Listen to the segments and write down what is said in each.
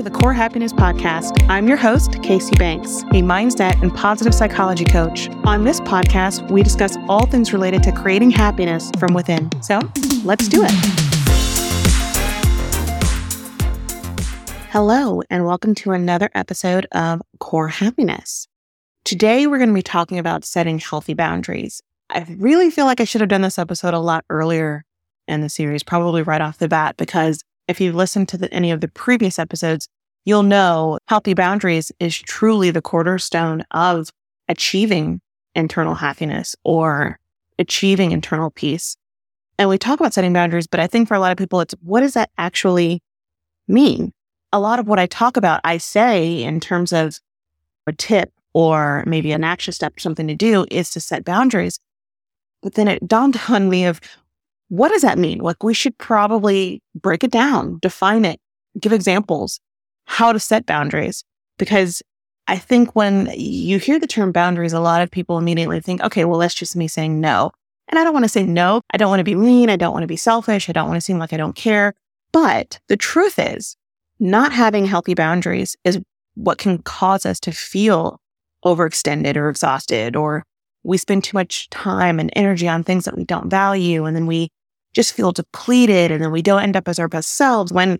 to the Core Happiness Podcast. I'm your host, Kacee Banks, a mindset and positive psychology coach. On this podcast, we discuss all things related to creating happiness from within. So let's do it. Hello, and welcome to another episode of Core Happiness. Today, we're going to be talking about setting healthy boundaries. I really feel like I should have done this episode a lot earlier in the series, probably right off the bat, because if you've listened to the, any of the previous episodes, you'll know healthy boundaries is truly the cornerstone of achieving internal happiness or achieving internal peace. And we talk about setting boundaries, but I think for a lot of people, it's what does that actually mean? A lot of what I talk about, I say in terms of a tip or maybe an action step something to do is to set boundaries. But then it dawned on me of what does that mean? Like we should probably break it down, define it, give examples, how to set boundaries. Because I think when you hear the term boundaries, a lot of people immediately think, okay, well, that's just me saying no. And I don't want to say no. I don't want to be mean. I don't want to be selfish. I don't want to seem like I don't care. But the truth is, not having healthy boundaries is what can cause us to feel overextended or exhausted, or we spend too much time and energy on things that we don't value. And then we just feel depleted and then we don't end up as our best selves when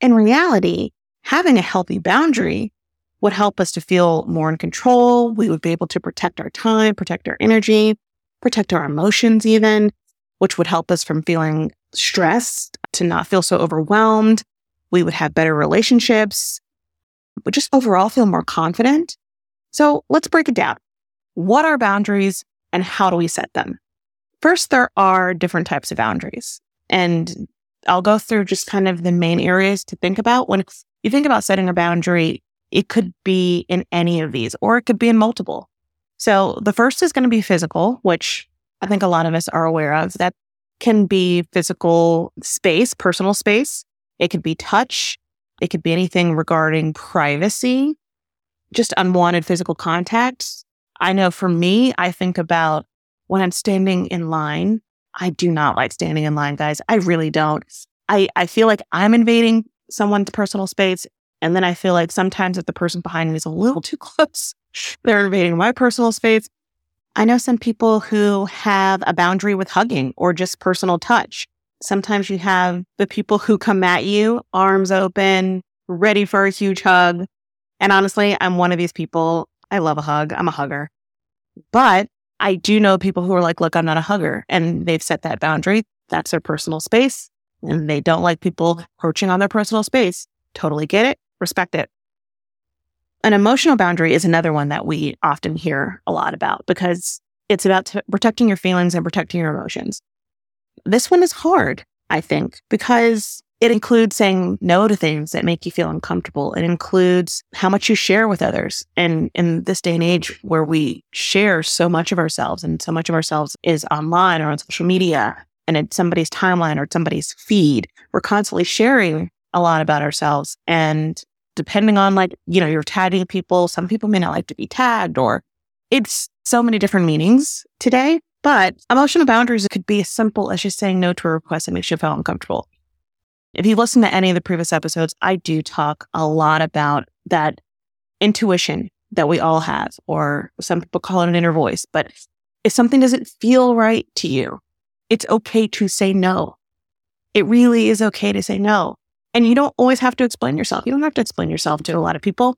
in reality, having a healthy boundary would help us to feel more in control. We would be able to protect our time, protect our energy, protect our emotions, even, which would help us from feeling stressed to not feel so overwhelmed. We would have better relationships, but just overall feel more confident. So let's break it down. What are boundaries and how do we set them? First, there are different types of boundaries. And I'll go through just kind of the main areas to think about. When you think about setting a boundary, it could be in any of these, or it could be in multiple. So the first is going to be physical, which I think a lot of us are aware of. That can be physical space, personal space. It could be touch. It could be anything regarding privacy, just unwanted physical contact. I know for me, I think about when I'm standing in line, I do not like standing in line, guys. I really don't. I, I feel like I'm invading someone's personal space. And then I feel like sometimes if the person behind me is a little too close, they're invading my personal space. I know some people who have a boundary with hugging or just personal touch. Sometimes you have the people who come at you, arms open, ready for a huge hug. And honestly, I'm one of these people. I love a hug. I'm a hugger. But I do know people who are like, look, I'm not a hugger. And they've set that boundary. That's their personal space. And they don't like people approaching on their personal space. Totally get it. Respect it. An emotional boundary is another one that we often hear a lot about because it's about t- protecting your feelings and protecting your emotions. This one is hard, I think, because it includes saying no to things that make you feel uncomfortable. It includes how much you share with others. And in this day and age where we share so much of ourselves and so much of ourselves is online or on social media and in somebody's timeline or somebody's feed, we're constantly sharing a lot about ourselves. And depending on like, you know, you're tagging people, some people may not like to be tagged or it's so many different meanings today. But emotional boundaries could be as simple as just saying no to a request that makes you feel uncomfortable. If you listen to any of the previous episodes, I do talk a lot about that intuition that we all have, or some people call it an inner voice. But if something doesn't feel right to you, it's okay to say no. It really is okay to say no. And you don't always have to explain yourself. You don't have to explain yourself to a lot of people,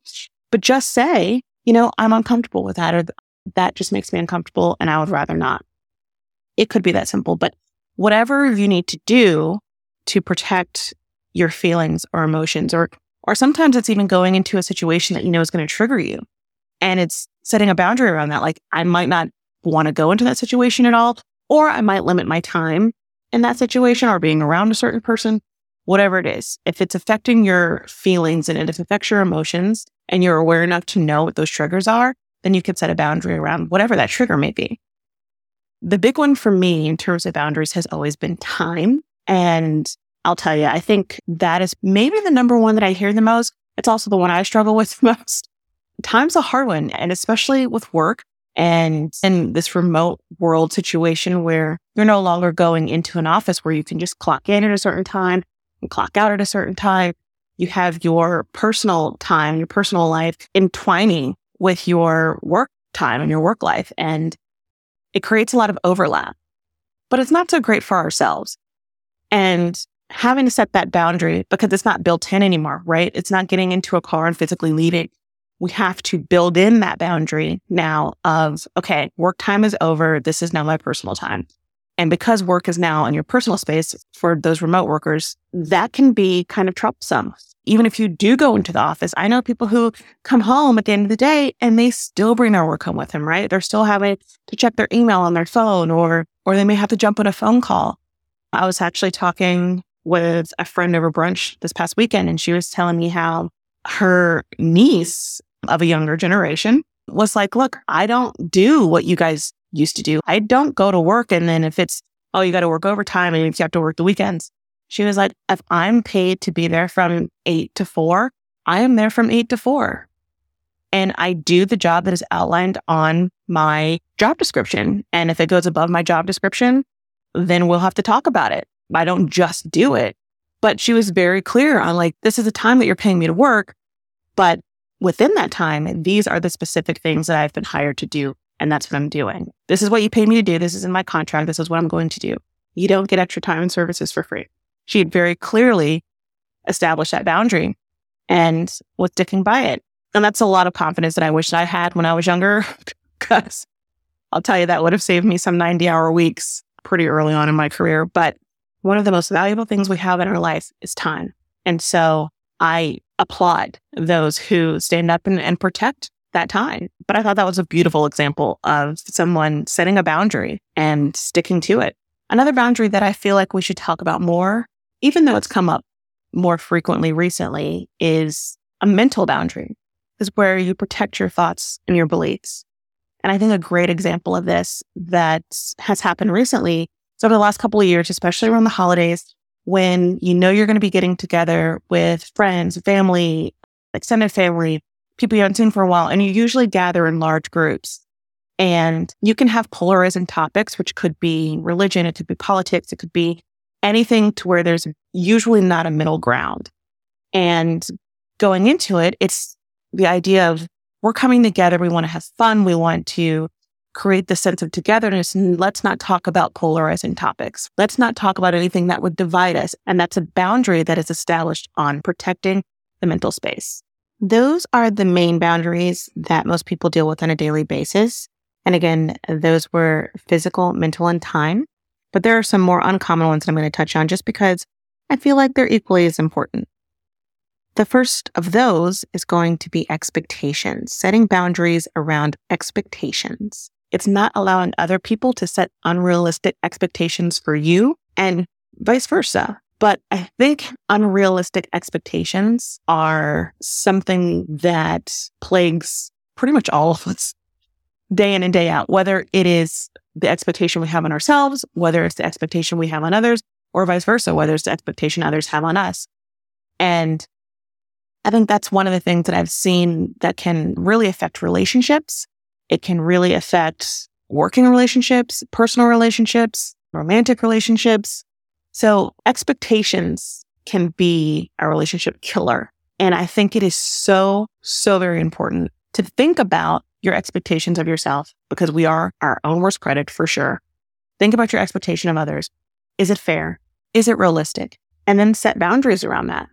but just say, you know, I'm uncomfortable with that, or that just makes me uncomfortable and I would rather not. It could be that simple, but whatever you need to do to protect your feelings or emotions or or sometimes it's even going into a situation that you know is going to trigger you and it's setting a boundary around that like i might not want to go into that situation at all or i might limit my time in that situation or being around a certain person whatever it is if it's affecting your feelings and it affects your emotions and you're aware enough to know what those triggers are then you can set a boundary around whatever that trigger may be the big one for me in terms of boundaries has always been time and I'll tell you, I think that is maybe the number one that I hear the most. It's also the one I struggle with most. Time's a hard one, and especially with work and in this remote world situation where you're no longer going into an office where you can just clock in at a certain time and clock out at a certain time. you have your personal time, your personal life entwining with your work time and your work life. And it creates a lot of overlap, but it's not so great for ourselves. And having to set that boundary because it's not built in anymore, right? It's not getting into a car and physically leaving. We have to build in that boundary now of, okay, work time is over. This is now my personal time. And because work is now in your personal space for those remote workers, that can be kind of troublesome. Even if you do go into the office, I know people who come home at the end of the day and they still bring their work home with them, right? They're still having to check their email on their phone or, or they may have to jump on a phone call. I was actually talking with a friend over brunch this past weekend, and she was telling me how her niece of a younger generation was like, Look, I don't do what you guys used to do. I don't go to work. And then if it's, oh, you got to work overtime and if you have to work the weekends. She was like, if I'm paid to be there from eight to four, I am there from eight to four. And I do the job that is outlined on my job description. And if it goes above my job description, then we'll have to talk about it. I don't just do it. But she was very clear on like, this is the time that you're paying me to work. But within that time, these are the specific things that I've been hired to do. And that's what I'm doing. This is what you paid me to do. This is in my contract. This is what I'm going to do. You don't get extra time and services for free. She had very clearly established that boundary and was sticking by it. And that's a lot of confidence that I wish I had when I was younger, because I'll tell you that would have saved me some 90 hour weeks pretty early on in my career. But one of the most valuable things we have in our life is time. And so I applaud those who stand up and, and protect that time. But I thought that was a beautiful example of someone setting a boundary and sticking to it. Another boundary that I feel like we should talk about more, even though it's come up more frequently recently, is a mental boundary, is where you protect your thoughts and your beliefs. And I think a great example of this that has happened recently so over the last couple of years, especially around the holidays, when you know you're going to be getting together with friends, family, extended family, people you haven't seen for a while, and you usually gather in large groups. And you can have polarizing topics, which could be religion, it could be politics, it could be anything to where there's usually not a middle ground. And going into it, it's the idea of we're coming together, we want to have fun, we want to create the sense of togetherness. And let's not talk about polarizing topics. Let's not talk about anything that would divide us. And that's a boundary that is established on protecting the mental space. Those are the main boundaries that most people deal with on a daily basis. And again, those were physical, mental, and time. But there are some more uncommon ones that I'm going to touch on just because I feel like they're equally as important. The first of those is going to be expectations, setting boundaries around expectations. It's not allowing other people to set unrealistic expectations for you and vice versa. But I think unrealistic expectations are something that plagues pretty much all of us day in and day out, whether it is the expectation we have on ourselves, whether it's the expectation we have on others, or vice versa, whether it's the expectation others have on us. And I think that's one of the things that I've seen that can really affect relationships it can really affect working relationships, personal relationships, romantic relationships. So expectations can be a relationship killer. And I think it is so, so very important to think about your expectations of yourself because we are our own worst critic for sure. Think about your expectation of others. Is it fair? Is it realistic? And then set boundaries around that.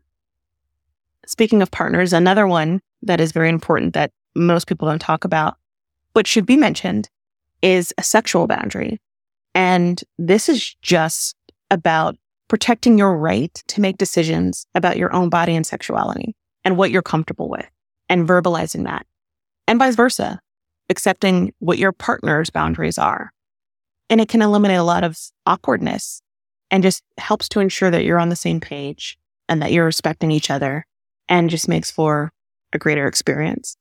Speaking of partners, another one that is very important that most people don't talk about what should be mentioned is a sexual boundary. And this is just about protecting your right to make decisions about your own body and sexuality and what you're comfortable with and verbalizing that. And vice versa, accepting what your partner's boundaries are. And it can eliminate a lot of awkwardness and just helps to ensure that you're on the same page and that you're respecting each other and just makes for a greater experience.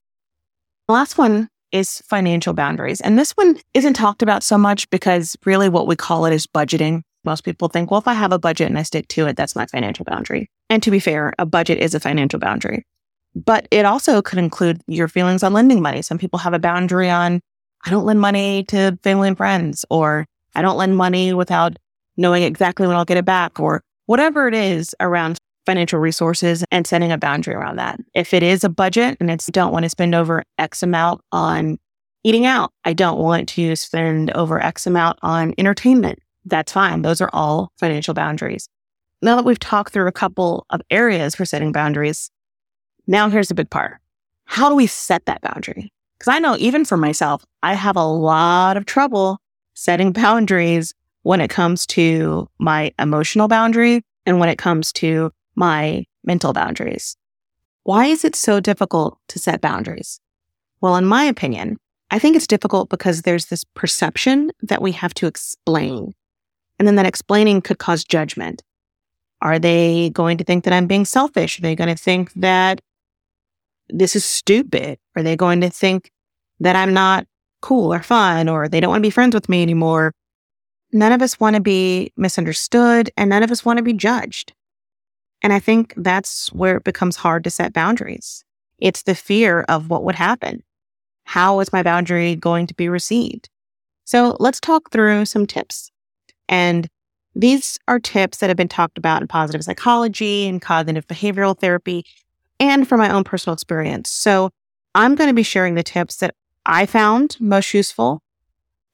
The last one is financial boundaries. And this one isn't talked about so much because really what we call it is budgeting. Most people think, well, if I have a budget and I stick to it, that's my financial boundary. And to be fair, a budget is a financial boundary. But it also could include your feelings on lending money. Some people have a boundary on, I don't lend money to family and friends, or I don't lend money without knowing exactly when I'll get it back, or whatever it is around financial resources and setting a boundary around that. If it is a budget and it's don't want to spend over X amount on eating out, I don't want to spend over X amount on entertainment. That's fine. Those are all financial boundaries. Now that we've talked through a couple of areas for setting boundaries, now here's the big part. How do we set that boundary? Because I know even for myself, I have a lot of trouble setting boundaries when it comes to my emotional boundary and when it comes to my mental boundaries. Why is it so difficult to set boundaries? Well, in my opinion, I think it's difficult because there's this perception that we have to explain. And then that explaining could cause judgment. Are they going to think that I'm being selfish? Are they going to think that this is stupid? Are they going to think that I'm not cool or fun or they don't want to be friends with me anymore? None of us want to be misunderstood and none of us want to be judged. And I think that's where it becomes hard to set boundaries. It's the fear of what would happen. How is my boundary going to be received? So let's talk through some tips. And these are tips that have been talked about in positive psychology and cognitive behavioral therapy and from my own personal experience. So I'm going to be sharing the tips that I found most useful,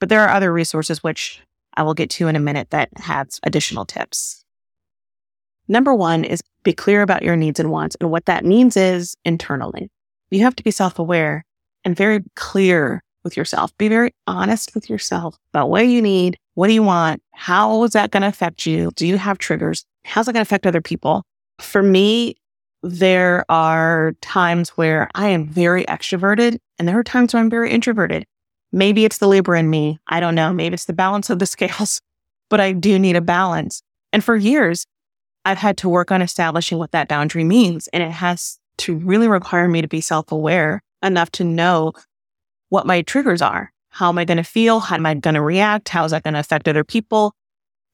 but there are other resources which I will get to in a minute that have additional tips. Number one is be clear about your needs and wants. And what that means is internally, you have to be self aware and very clear with yourself. Be very honest with yourself about what you need. What do you want? How is that going to affect you? Do you have triggers? How's that going to affect other people? For me, there are times where I am very extroverted and there are times where I'm very introverted. Maybe it's the Libra in me. I don't know. Maybe it's the balance of the scales, but I do need a balance. And for years, I've had to work on establishing what that boundary means. And it has to really require me to be self aware enough to know what my triggers are. How am I going to feel? How am I going to react? How is that going to affect other people?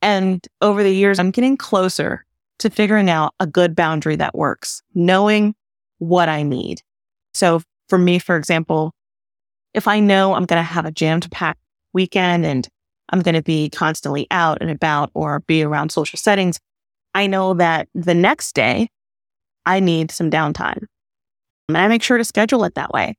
And over the years, I'm getting closer to figuring out a good boundary that works, knowing what I need. So for me, for example, if I know I'm going to have a jammed packed weekend and I'm going to be constantly out and about or be around social settings, I know that the next day I need some downtime. And I make sure to schedule it that way.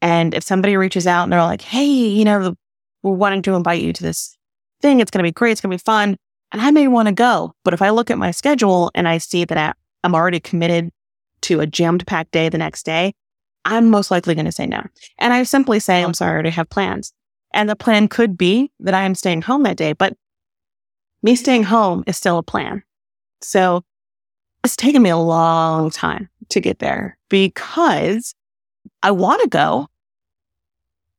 And if somebody reaches out and they're like, hey, you know, we're wanting to invite you to this thing, it's going to be great, it's going to be fun. And I may want to go. But if I look at my schedule and I see that I'm already committed to a jammed packed day the next day, I'm most likely going to say no. And I simply say, I'm sorry, I already have plans. And the plan could be that I am staying home that day, but me staying home is still a plan. So it's taken me a long time to get there because I want to go,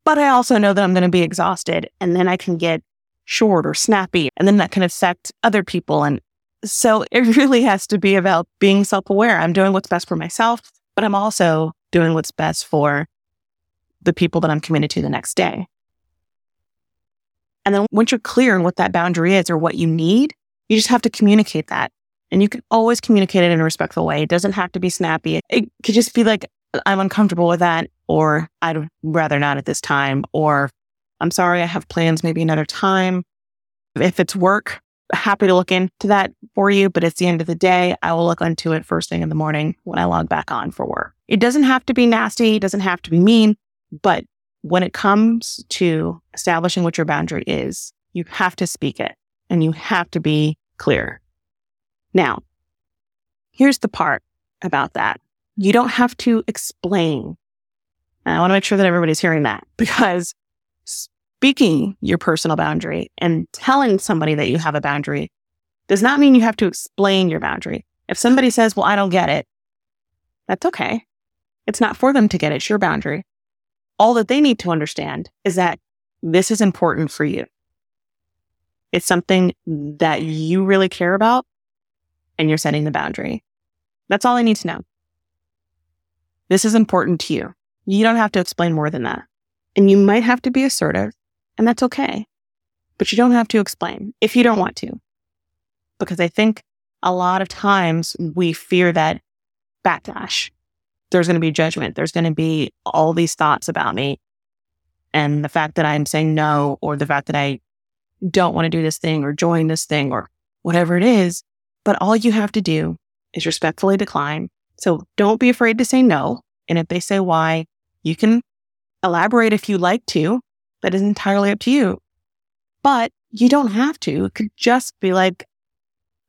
but I also know that I'm going to be exhausted and then I can get short or snappy and then that can affect other people. And so it really has to be about being self aware. I'm doing what's best for myself, but I'm also doing what's best for the people that I'm committed to the next day. And then once you're clear on what that boundary is or what you need, you just have to communicate that. And you can always communicate it in a respectful way. It doesn't have to be snappy. It could just be like, I'm uncomfortable with that, or I'd rather not at this time, or I'm sorry, I have plans maybe another time. If it's work, happy to look into that for you. But at the end of the day, I will look into it first thing in the morning when I log back on for work. It doesn't have to be nasty. It doesn't have to be mean. But when it comes to establishing what your boundary is, you have to speak it and you have to be clear. Now, here's the part about that. You don't have to explain. I want to make sure that everybody's hearing that because speaking your personal boundary and telling somebody that you have a boundary does not mean you have to explain your boundary. If somebody says, well, I don't get it, that's okay. It's not for them to get it. It's your boundary. All that they need to understand is that this is important for you. It's something that you really care about and you're setting the boundary. That's all I need to know. This is important to you. You don't have to explain more than that. And you might have to be assertive, and that's okay. But you don't have to explain if you don't want to. Because I think a lot of times we fear that backlash. There's going to be judgment. There's going to be all these thoughts about me. And the fact that I'm saying no, or the fact that I don't want to do this thing or join this thing or whatever it is, but all you have to do is respectfully decline. So don't be afraid to say no. And if they say why, you can elaborate if you like to. That is entirely up to you. But you don't have to. It could just be like,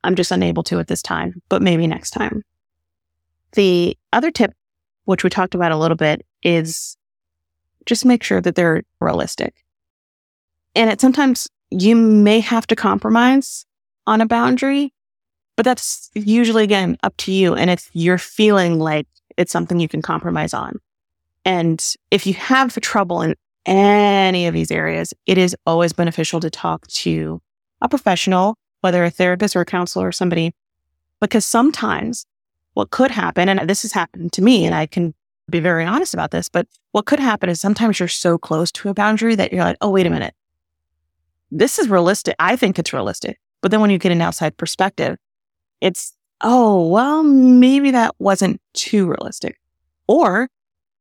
I'm just unable to at this time, but maybe next time. The other tip, which we talked about a little bit, is just make sure that they're realistic. And it sometimes you may have to compromise on a boundary, but that's usually again up to you. And if you're feeling like it's something you can compromise on. And if you have trouble in any of these areas, it is always beneficial to talk to a professional, whether a therapist or a counselor or somebody, because sometimes what could happen, and this has happened to me, and I can be very honest about this, but what could happen is sometimes you're so close to a boundary that you're like, oh, wait a minute. This is realistic. I think it's realistic. But then when you get an outside perspective, it's, oh, well, maybe that wasn't too realistic. Or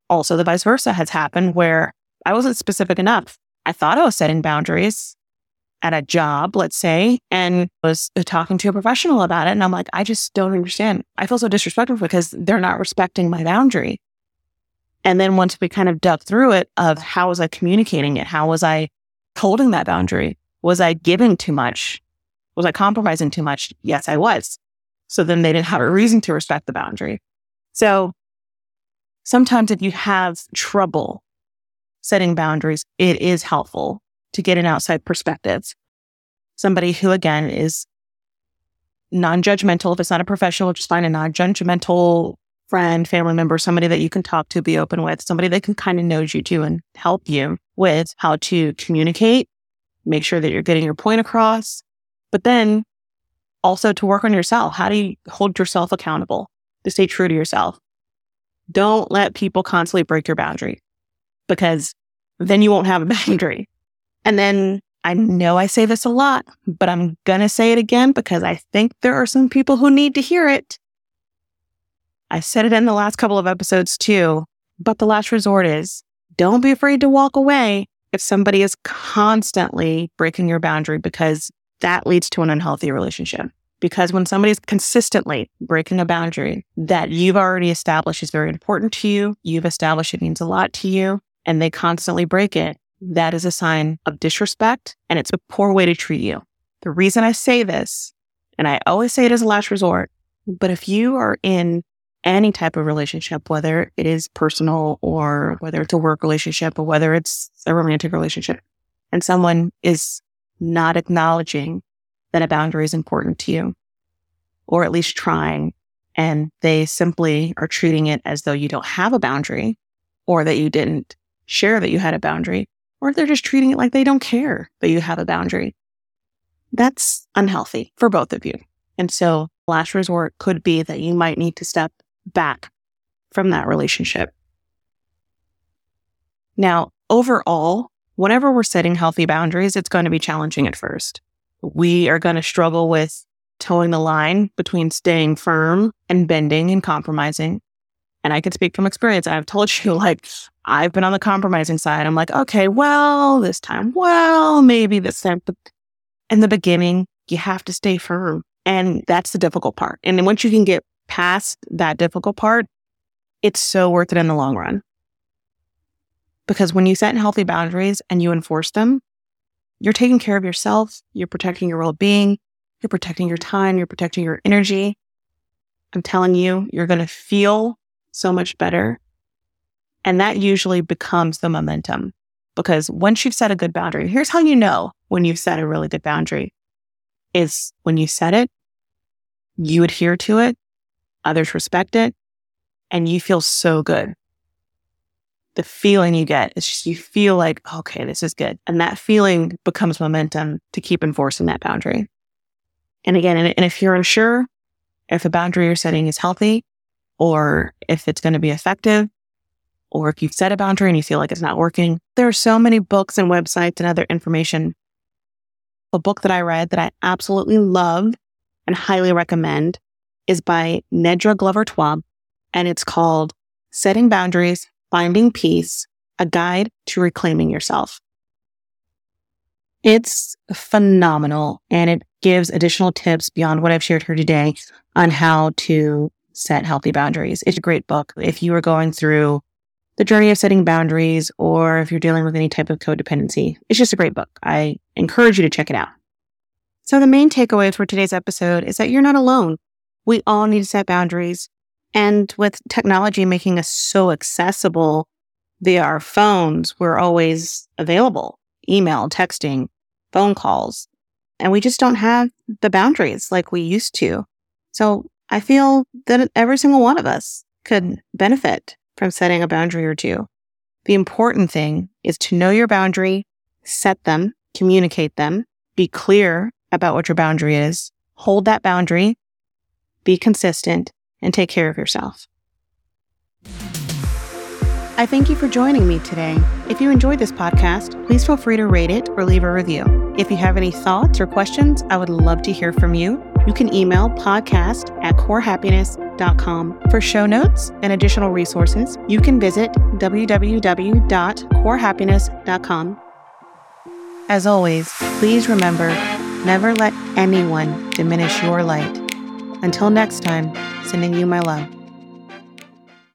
also the vice versa has happened where I wasn't specific enough. I thought I was setting boundaries at a job, let's say, and was talking to a professional about it. And I'm like, I just don't understand. I feel so disrespectful because they're not respecting my boundary. And then once we kind of dug through it of how was I communicating it? How was I holding that boundary? Was I giving too much? Was I compromising too much? Yes, I was. So then they didn't have a reason to respect the boundary. So sometimes if you have trouble setting boundaries, it is helpful to get an outside perspective. Somebody who, again, is non judgmental. If it's not a professional, just find a non judgmental friend, family member, somebody that you can talk to, be open with, somebody that can kind of knows you too and help you with how to communicate, make sure that you're getting your point across, but then also to work on yourself. How do you hold yourself accountable to stay true to yourself? Don't let people constantly break your boundary because then you won't have a boundary. And then I know I say this a lot, but I'm going to say it again because I think there are some people who need to hear it. I said it in the last couple of episodes too, but the last resort is don't be afraid to walk away if somebody is constantly breaking your boundary because that leads to an unhealthy relationship. Because when somebody's consistently breaking a boundary that you've already established is very important to you, you've established it means a lot to you, and they constantly break it, that is a sign of disrespect and it's a poor way to treat you. The reason I say this, and I always say it as a last resort, but if you are in any type of relationship, whether it is personal or whether it's a work relationship or whether it's a romantic relationship, and someone is not acknowledging that a boundary is important to you, or at least trying, and they simply are treating it as though you don't have a boundary or that you didn't share that you had a boundary, or they're just treating it like they don't care that you have a boundary. That's unhealthy for both of you. And so last resort could be that you might need to step back from that relationship. Now, overall, whenever we're setting healthy boundaries, it's going to be challenging at first. We are going to struggle with toeing the line between staying firm and bending and compromising. And I can speak from experience. I've told you, like, I've been on the compromising side. I'm like, okay, well, this time, well, maybe this time. But in the beginning, you have to stay firm. And that's the difficult part. And then once you can get past that difficult part, it's so worth it in the long run. Because when you set healthy boundaries and you enforce them, you're taking care of yourself, you're protecting your well being, you're protecting your time, you're protecting your energy. I'm telling you, you're going to feel so much better. And that usually becomes the momentum because once you've set a good boundary, here's how you know when you've set a really good boundary is when you set it, you adhere to it, others respect it, and you feel so good. The feeling you get is just you feel like, okay, this is good. And that feeling becomes momentum to keep enforcing that boundary. And again, and, if you're unsure if the boundary you're setting is healthy or if it's going to be effective, or if you've set a boundary and you feel like it's not working, there are so many books and websites and other information. A book that I read that I absolutely love and highly recommend is by Nedra Glover Tawwab, and it's called Setting Boundaries, Finding Peace, a guide to reclaiming yourself. It's phenomenal and it gives additional tips beyond what I've shared here today on how to set healthy boundaries. It's a great book. If you are going through the journey of setting boundaries or if you're dealing with any type of codependency, it's just a great book. I encourage you to check it out. So the main takeaway for today's episode is that you're not alone. We all need to set boundaries. And with technology making us so accessible via our phones, we're always available email, texting, phone calls. And we just don't have the boundaries like we used to. So I feel that every single one of us could benefit from setting a boundary or two. The important thing is to know your boundary, set them, communicate them, be clear about what your boundary is, hold that boundary, be consistent, and take care of yourself. I thank you for joining me today. If you enjoyed this podcast, please feel free to rate it or leave a review. If you have any thoughts or questions, I would love to hear from you. You can email podcast at corehappiness.com. For show notes and additional resources, you can visit www.corehappiness.com. As always, please remember never let anyone diminish your light. Until next time, sending you my love.